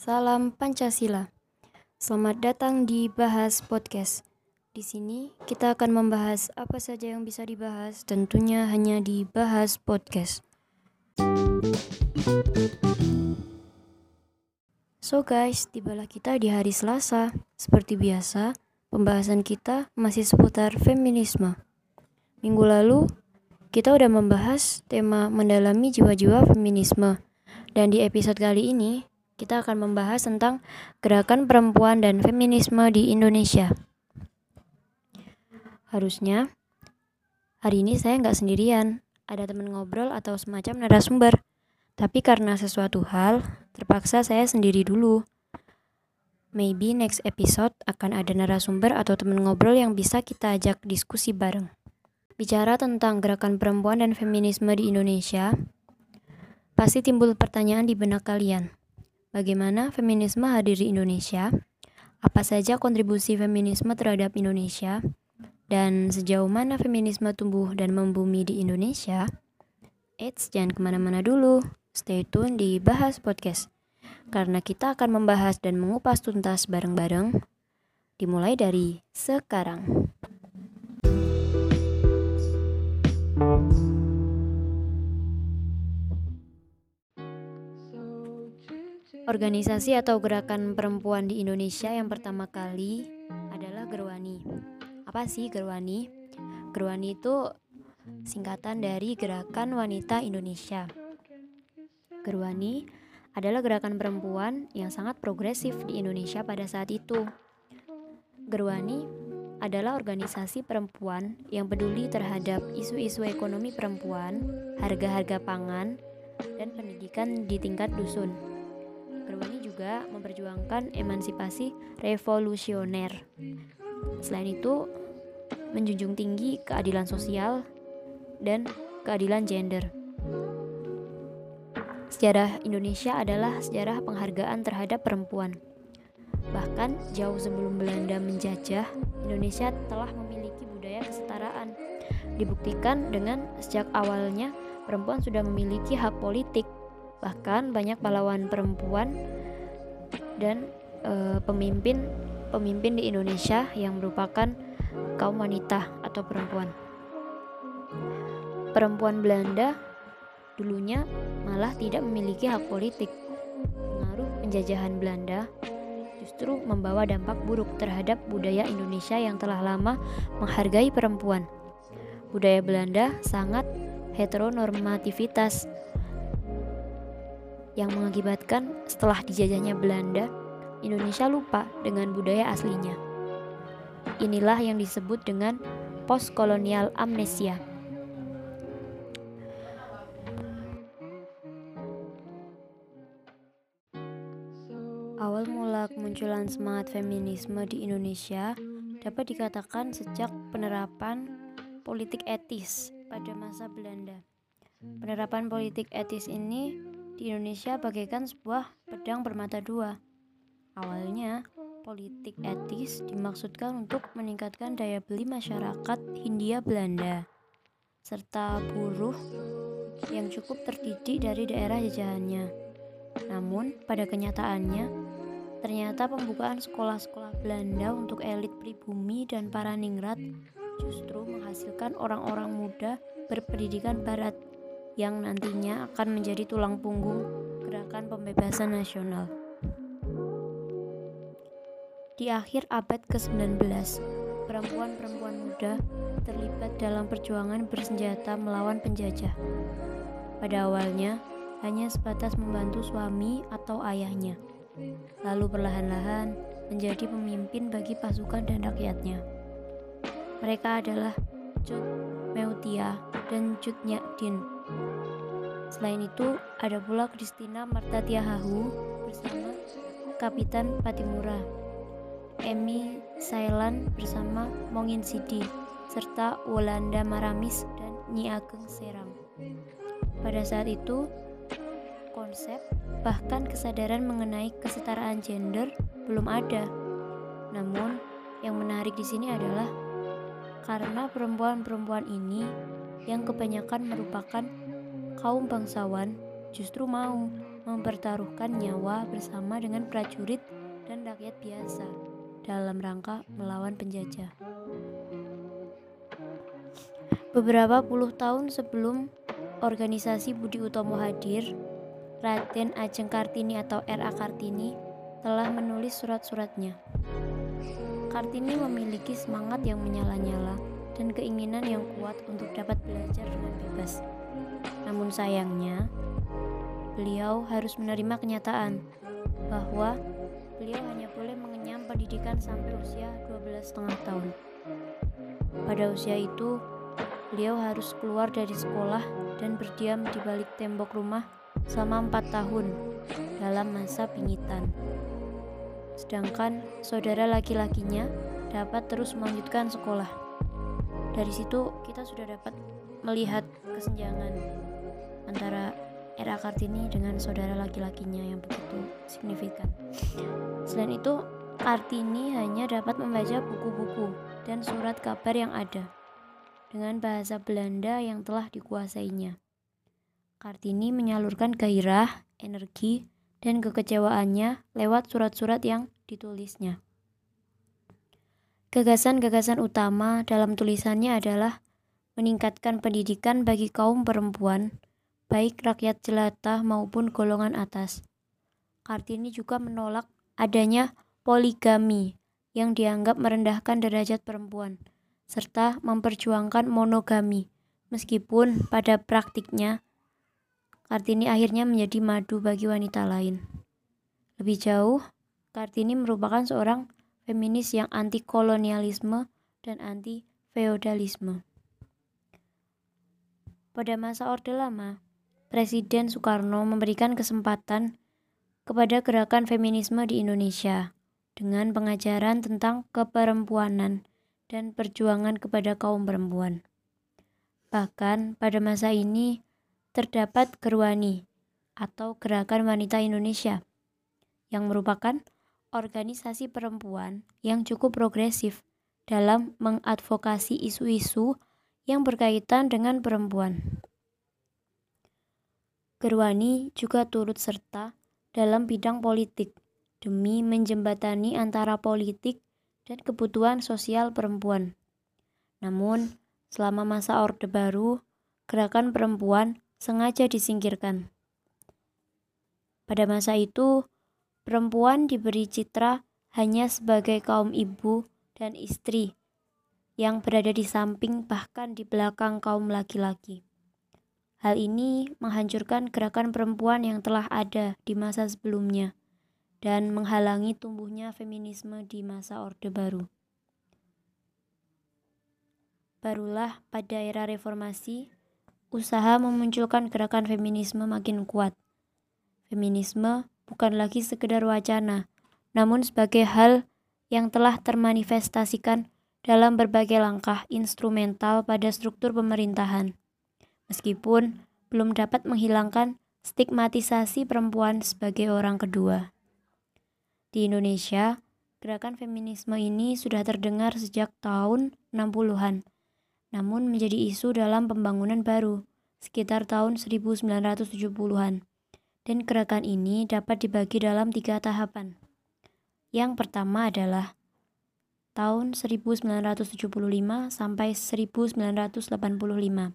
Salam Pancasila. Selamat datang di Bahas Podcast. Di sini kita akan membahas apa saja yang bisa dibahas, tentunya hanya di Bahas Podcast. So guys, tibalah kita di hari Selasa. Seperti biasa, pembahasan kita masih seputar feminisme. Minggu lalu, kita udah membahas tema mendalami jiwa-jiwa feminisme. Dan di episode kali ini, kita akan membahas tentang gerakan perempuan dan feminisme di Indonesia. Harusnya, hari ini saya nggak sendirian, ada teman ngobrol atau semacam narasumber. Tapi karena sesuatu hal, terpaksa saya sendiri dulu. Maybe next episode akan ada narasumber atau teman ngobrol yang bisa kita ajak diskusi bareng. Bicara tentang gerakan perempuan dan feminisme di Indonesia, Pasti timbul pertanyaan di benak kalian. Bagaimana feminisme hadir di Indonesia? Apa saja kontribusi feminisme terhadap Indonesia? Dan sejauh mana feminisme tumbuh dan membumi di Indonesia? Eits, jangan ke mana-mana dulu. Stay tune di Bahas Podcast. Karena kita akan membahas dan mengupas tuntas bareng-bareng. Dimulai dari sekarang. Organisasi atau gerakan perempuan di Indonesia yang pertama kali adalah Gerwani. Apa sih Gerwani? Gerwani itu singkatan dari Gerakan Wanita Indonesia. Gerwani adalah gerakan perempuan yang sangat progresif di Indonesia pada saat itu. Gerwani adalah organisasi perempuan yang peduli terhadap isu-isu ekonomi perempuan, harga-harga pangan, dan pendidikan di tingkat dusun juga memperjuangkan emansipasi revolusioner. Selain itu, menjunjung tinggi keadilan sosial dan keadilan gender. Sejarah Indonesia adalah sejarah penghargaan terhadap perempuan. Bahkan jauh sebelum Belanda menjajah, Indonesia telah memiliki budaya kesetaraan. Dibuktikan dengan sejak awalnya perempuan sudah memiliki hak politik. Bahkan banyak pahlawan perempuan dan uh, pemimpin pemimpin di Indonesia yang merupakan kaum wanita atau perempuan. Perempuan Belanda dulunya malah tidak memiliki hak politik. Pengaruh penjajahan Belanda justru membawa dampak buruk terhadap budaya Indonesia yang telah lama menghargai perempuan. Budaya Belanda sangat heteronormativitas yang mengakibatkan setelah dijajahnya Belanda, Indonesia lupa dengan budaya aslinya. Inilah yang disebut dengan postkolonial amnesia. Awal mula kemunculan semangat feminisme di Indonesia dapat dikatakan sejak penerapan politik etis pada masa Belanda. Penerapan politik etis ini di Indonesia bagaikan sebuah pedang bermata dua. Awalnya, politik etis dimaksudkan untuk meningkatkan daya beli masyarakat Hindia Belanda serta buruh yang cukup terdidik dari daerah jajahannya. Namun, pada kenyataannya, ternyata pembukaan sekolah-sekolah Belanda untuk elit pribumi dan para ningrat justru menghasilkan orang-orang muda berpendidikan barat yang nantinya akan menjadi tulang punggung gerakan pembebasan nasional. Di akhir abad ke-19, perempuan-perempuan muda terlibat dalam perjuangan bersenjata melawan penjajah. Pada awalnya, hanya sebatas membantu suami atau ayahnya, lalu perlahan-lahan menjadi pemimpin bagi pasukan dan rakyatnya. Mereka adalah Cut Meutia dan Cut Nyadin Selain itu, ada pula Christina Marta Tiahahu bersama Kapitan Patimura, Emi Sailan bersama Mongin Sidi, serta Wolanda Maramis dan Nyi Ageng Seram. Pada saat itu, konsep bahkan kesadaran mengenai kesetaraan gender belum ada. Namun, yang menarik di sini adalah karena perempuan-perempuan ini yang kebanyakan merupakan kaum bangsawan justru mau mempertaruhkan nyawa bersama dengan prajurit dan rakyat biasa dalam rangka melawan penjajah. Beberapa puluh tahun sebelum organisasi Budi Utomo hadir, Raden Ajeng Kartini atau R.A. Kartini telah menulis surat-suratnya. Kartini memiliki semangat yang menyala-nyala dan keinginan yang kuat untuk dapat belajar dengan bebas. Namun sayangnya, beliau harus menerima kenyataan bahwa beliau hanya boleh mengenyam pendidikan sampai usia 12 setengah tahun. Pada usia itu, beliau harus keluar dari sekolah dan berdiam di balik tembok rumah selama empat tahun dalam masa pingitan. Sedangkan saudara laki-lakinya dapat terus melanjutkan sekolah. Dari situ kita sudah dapat melihat kesenjangan antara era Kartini dengan saudara laki-lakinya yang begitu signifikan. Selain itu, Kartini hanya dapat membaca buku-buku dan surat kabar yang ada dengan bahasa Belanda yang telah dikuasainya. Kartini menyalurkan gairah, energi, dan kekecewaannya lewat surat-surat yang ditulisnya. Gagasan-gagasan utama dalam tulisannya adalah meningkatkan pendidikan bagi kaum perempuan, baik rakyat jelata maupun golongan atas. Kartini juga menolak adanya poligami yang dianggap merendahkan derajat perempuan serta memperjuangkan monogami. Meskipun pada praktiknya Kartini akhirnya menjadi madu bagi wanita lain. Lebih jauh, Kartini merupakan seorang feminis yang anti kolonialisme dan anti feodalisme. Pada masa Orde Lama, Presiden Soekarno memberikan kesempatan kepada gerakan feminisme di Indonesia dengan pengajaran tentang keperempuanan dan perjuangan kepada kaum perempuan. Bahkan pada masa ini terdapat Gerwani atau Gerakan Wanita Indonesia yang merupakan organisasi perempuan yang cukup progresif dalam mengadvokasi isu-isu yang berkaitan dengan perempuan. Gerwani juga turut serta dalam bidang politik demi menjembatani antara politik dan kebutuhan sosial perempuan. Namun, selama masa Orde Baru, gerakan perempuan sengaja disingkirkan. Pada masa itu, perempuan diberi citra hanya sebagai kaum ibu dan istri yang berada di samping bahkan di belakang kaum laki-laki. Hal ini menghancurkan gerakan perempuan yang telah ada di masa sebelumnya dan menghalangi tumbuhnya feminisme di masa Orde Baru. Barulah pada era reformasi, usaha memunculkan gerakan feminisme makin kuat. Feminisme bukan lagi sekedar wacana, namun sebagai hal yang telah termanifestasikan dalam berbagai langkah instrumental pada struktur pemerintahan. Meskipun belum dapat menghilangkan stigmatisasi perempuan sebagai orang kedua. Di Indonesia, gerakan feminisme ini sudah terdengar sejak tahun 60-an, namun menjadi isu dalam pembangunan baru sekitar tahun 1970-an. Dan gerakan ini dapat dibagi dalam tiga tahapan. Yang pertama adalah tahun 1975 sampai 1985.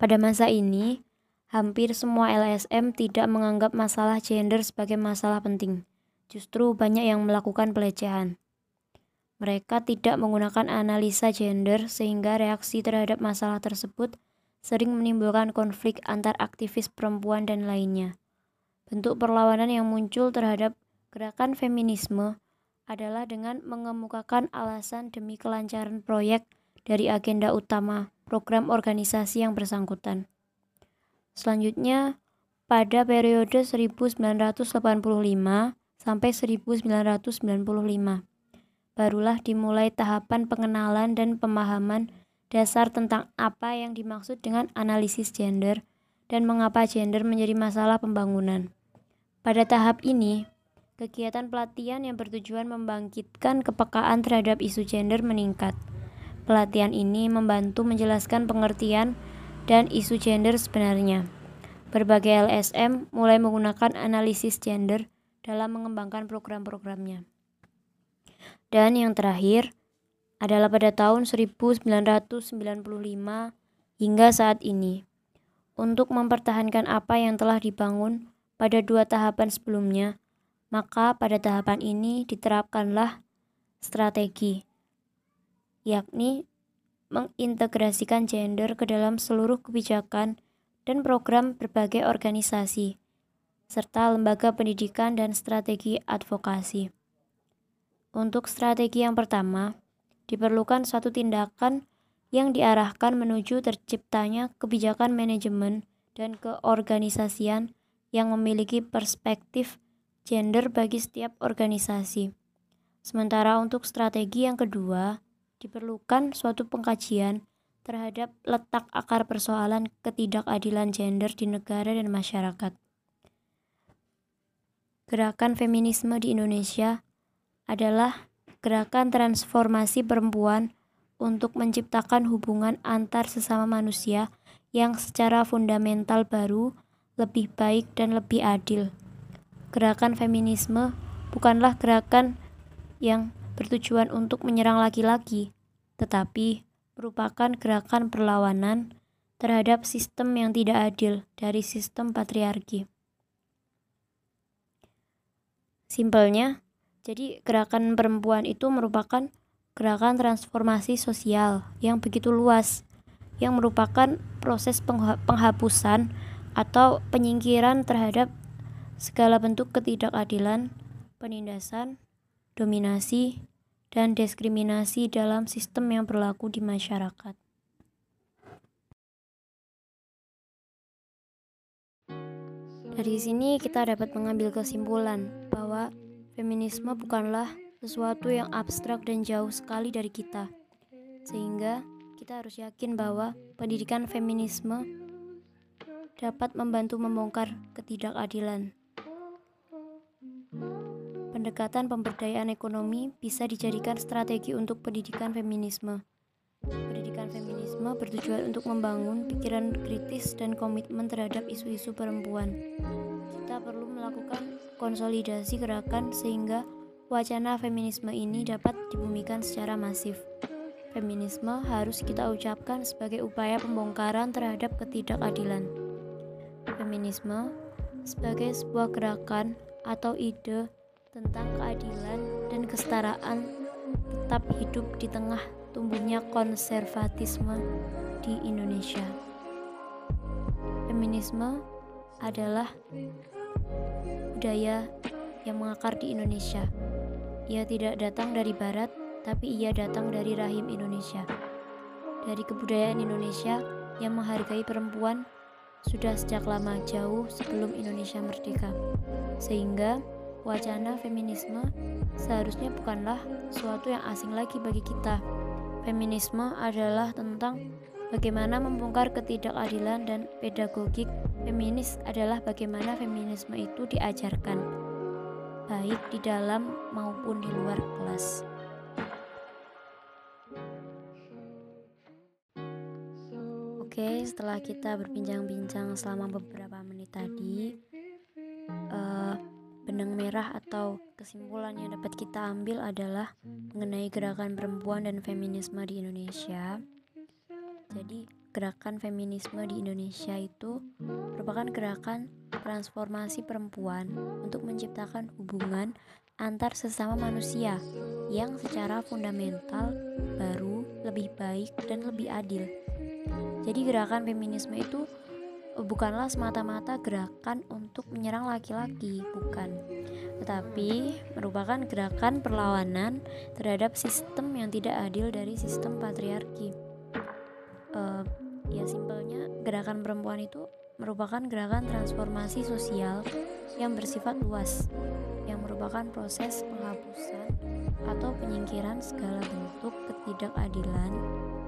Pada masa ini, hampir semua LSM tidak menganggap masalah gender sebagai masalah penting justru banyak yang melakukan pelecehan. Mereka tidak menggunakan analisa gender sehingga reaksi terhadap masalah tersebut sering menimbulkan konflik antar aktivis perempuan dan lainnya. Bentuk perlawanan yang muncul terhadap gerakan feminisme adalah dengan mengemukakan alasan demi kelancaran proyek dari agenda utama program organisasi yang bersangkutan. Selanjutnya, pada periode 1985 sampai 1995. Barulah dimulai tahapan pengenalan dan pemahaman dasar tentang apa yang dimaksud dengan analisis gender dan mengapa gender menjadi masalah pembangunan. Pada tahap ini, kegiatan pelatihan yang bertujuan membangkitkan kepekaan terhadap isu gender meningkat. Pelatihan ini membantu menjelaskan pengertian dan isu gender sebenarnya. berbagai LSM mulai menggunakan analisis gender dalam mengembangkan program-programnya. Dan yang terakhir adalah pada tahun 1995 hingga saat ini. Untuk mempertahankan apa yang telah dibangun pada dua tahapan sebelumnya, maka pada tahapan ini diterapkanlah strategi, yakni mengintegrasikan gender ke dalam seluruh kebijakan dan program berbagai organisasi, serta lembaga pendidikan dan strategi advokasi. Untuk strategi yang pertama, diperlukan suatu tindakan yang diarahkan menuju terciptanya kebijakan manajemen dan keorganisasian yang memiliki perspektif gender bagi setiap organisasi. Sementara untuk strategi yang kedua, diperlukan suatu pengkajian terhadap letak akar persoalan ketidakadilan gender di negara dan masyarakat. Gerakan feminisme di Indonesia adalah gerakan transformasi perempuan untuk menciptakan hubungan antar sesama manusia yang secara fundamental baru, lebih baik, dan lebih adil. Gerakan feminisme bukanlah gerakan yang bertujuan untuk menyerang laki-laki, tetapi merupakan gerakan perlawanan terhadap sistem yang tidak adil dari sistem patriarki. Simpelnya, jadi gerakan perempuan itu merupakan gerakan transformasi sosial yang begitu luas, yang merupakan proses penghapusan atau penyingkiran terhadap segala bentuk ketidakadilan, penindasan, dominasi, dan diskriminasi dalam sistem yang berlaku di masyarakat. Dari sini kita dapat mengambil kesimpulan bahwa feminisme bukanlah sesuatu yang abstrak dan jauh sekali dari kita. Sehingga kita harus yakin bahwa pendidikan feminisme dapat membantu membongkar ketidakadilan. Pendekatan pemberdayaan ekonomi bisa dijadikan strategi untuk pendidikan feminisme. Pendidikan feminisme bertujuan untuk membangun pikiran kritis dan komitmen terhadap isu-isu perempuan. Konsolidasi gerakan sehingga wacana feminisme ini dapat dibumikan secara masif. Feminisme harus kita ucapkan sebagai upaya pembongkaran terhadap ketidakadilan. Feminisme sebagai sebuah gerakan atau ide tentang keadilan dan kesetaraan tetap hidup di tengah tumbuhnya konservatisme di Indonesia. Feminisme adalah budaya yang mengakar di Indonesia. Ia tidak datang dari barat, tapi ia datang dari rahim Indonesia. Dari kebudayaan Indonesia yang menghargai perempuan sudah sejak lama jauh sebelum Indonesia merdeka. Sehingga wacana feminisme seharusnya bukanlah suatu yang asing lagi bagi kita. Feminisme adalah tentang bagaimana membongkar ketidakadilan dan pedagogik feminis adalah bagaimana feminisme itu diajarkan, baik di dalam maupun di luar kelas. Oke, setelah kita berbincang-bincang selama beberapa menit tadi, uh, benang merah atau kesimpulan yang dapat kita ambil adalah mengenai gerakan perempuan dan feminisme di Indonesia. Jadi, gerakan feminisme di Indonesia itu merupakan gerakan transformasi perempuan untuk menciptakan hubungan antar sesama manusia yang secara fundamental baru, lebih baik, dan lebih adil. Jadi, gerakan feminisme itu bukanlah semata-mata gerakan untuk menyerang laki-laki, bukan, tetapi merupakan gerakan perlawanan terhadap sistem yang tidak adil dari sistem patriarki. Uh, ya simpelnya gerakan perempuan itu merupakan gerakan transformasi sosial yang bersifat luas, yang merupakan proses penghapusan atau penyingkiran segala bentuk ketidakadilan,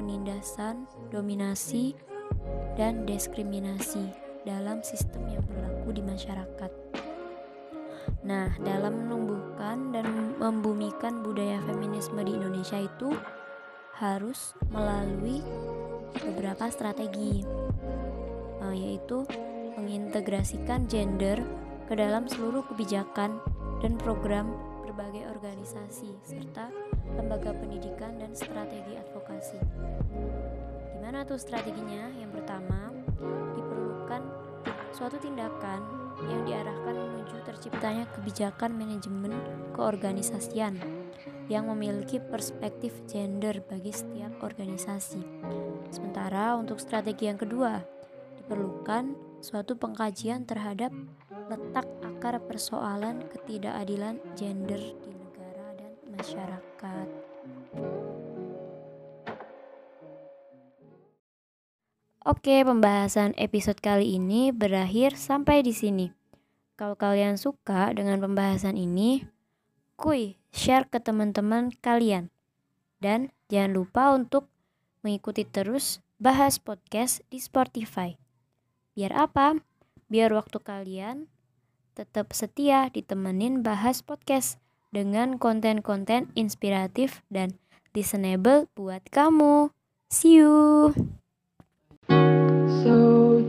penindasan, dominasi, dan diskriminasi dalam sistem yang berlaku di masyarakat. Nah, dalam menumbuhkan dan membumikan budaya feminisme di Indonesia itu harus melalui beberapa strategi, yaitu mengintegrasikan gender ke dalam seluruh kebijakan dan program berbagai organisasi serta lembaga pendidikan dan strategi advokasi. Gimana tuh strateginya? Yang pertama, diperlukan suatu tindakan yang diarahkan menuju terciptanya kebijakan manajemen keorganisasian yang memiliki perspektif gender bagi setiap organisasi. Sementara untuk strategi yang kedua, diperlukan suatu pengkajian terhadap letak akar persoalan ketidakadilan gender di negara dan masyarakat. Oke, pembahasan episode kali ini berakhir sampai di sini. Kalau kalian suka dengan pembahasan ini, kuy, share ke teman-teman kalian. Dan jangan lupa untuk mengikuti terus bahas podcast di Spotify. Biar apa? Biar waktu kalian tetap setia ditemenin bahas podcast dengan konten-konten inspiratif dan listenable buat kamu. See you! So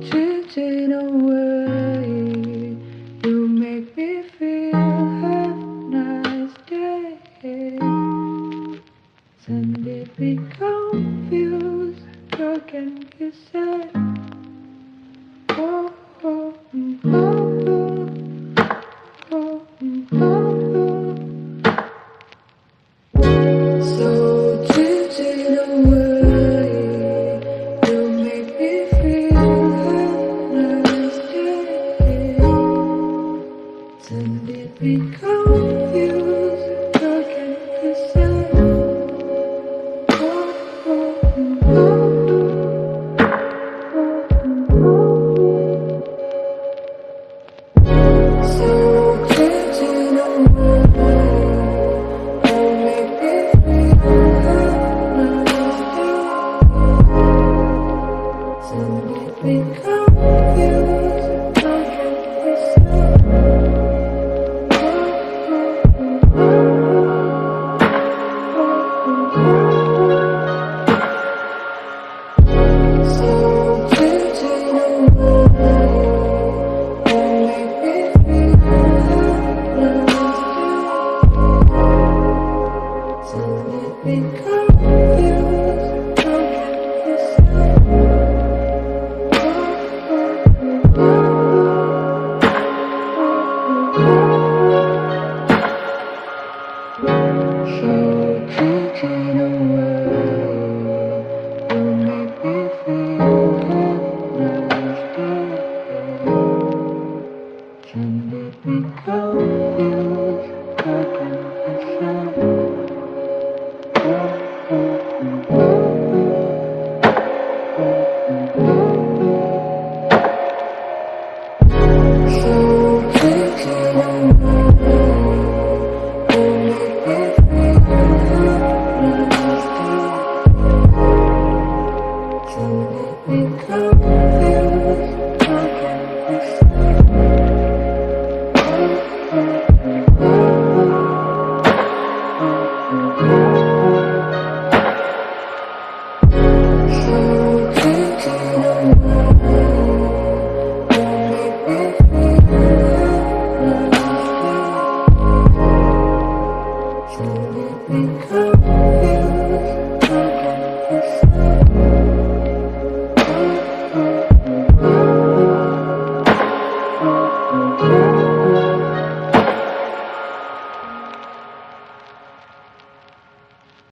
you make. do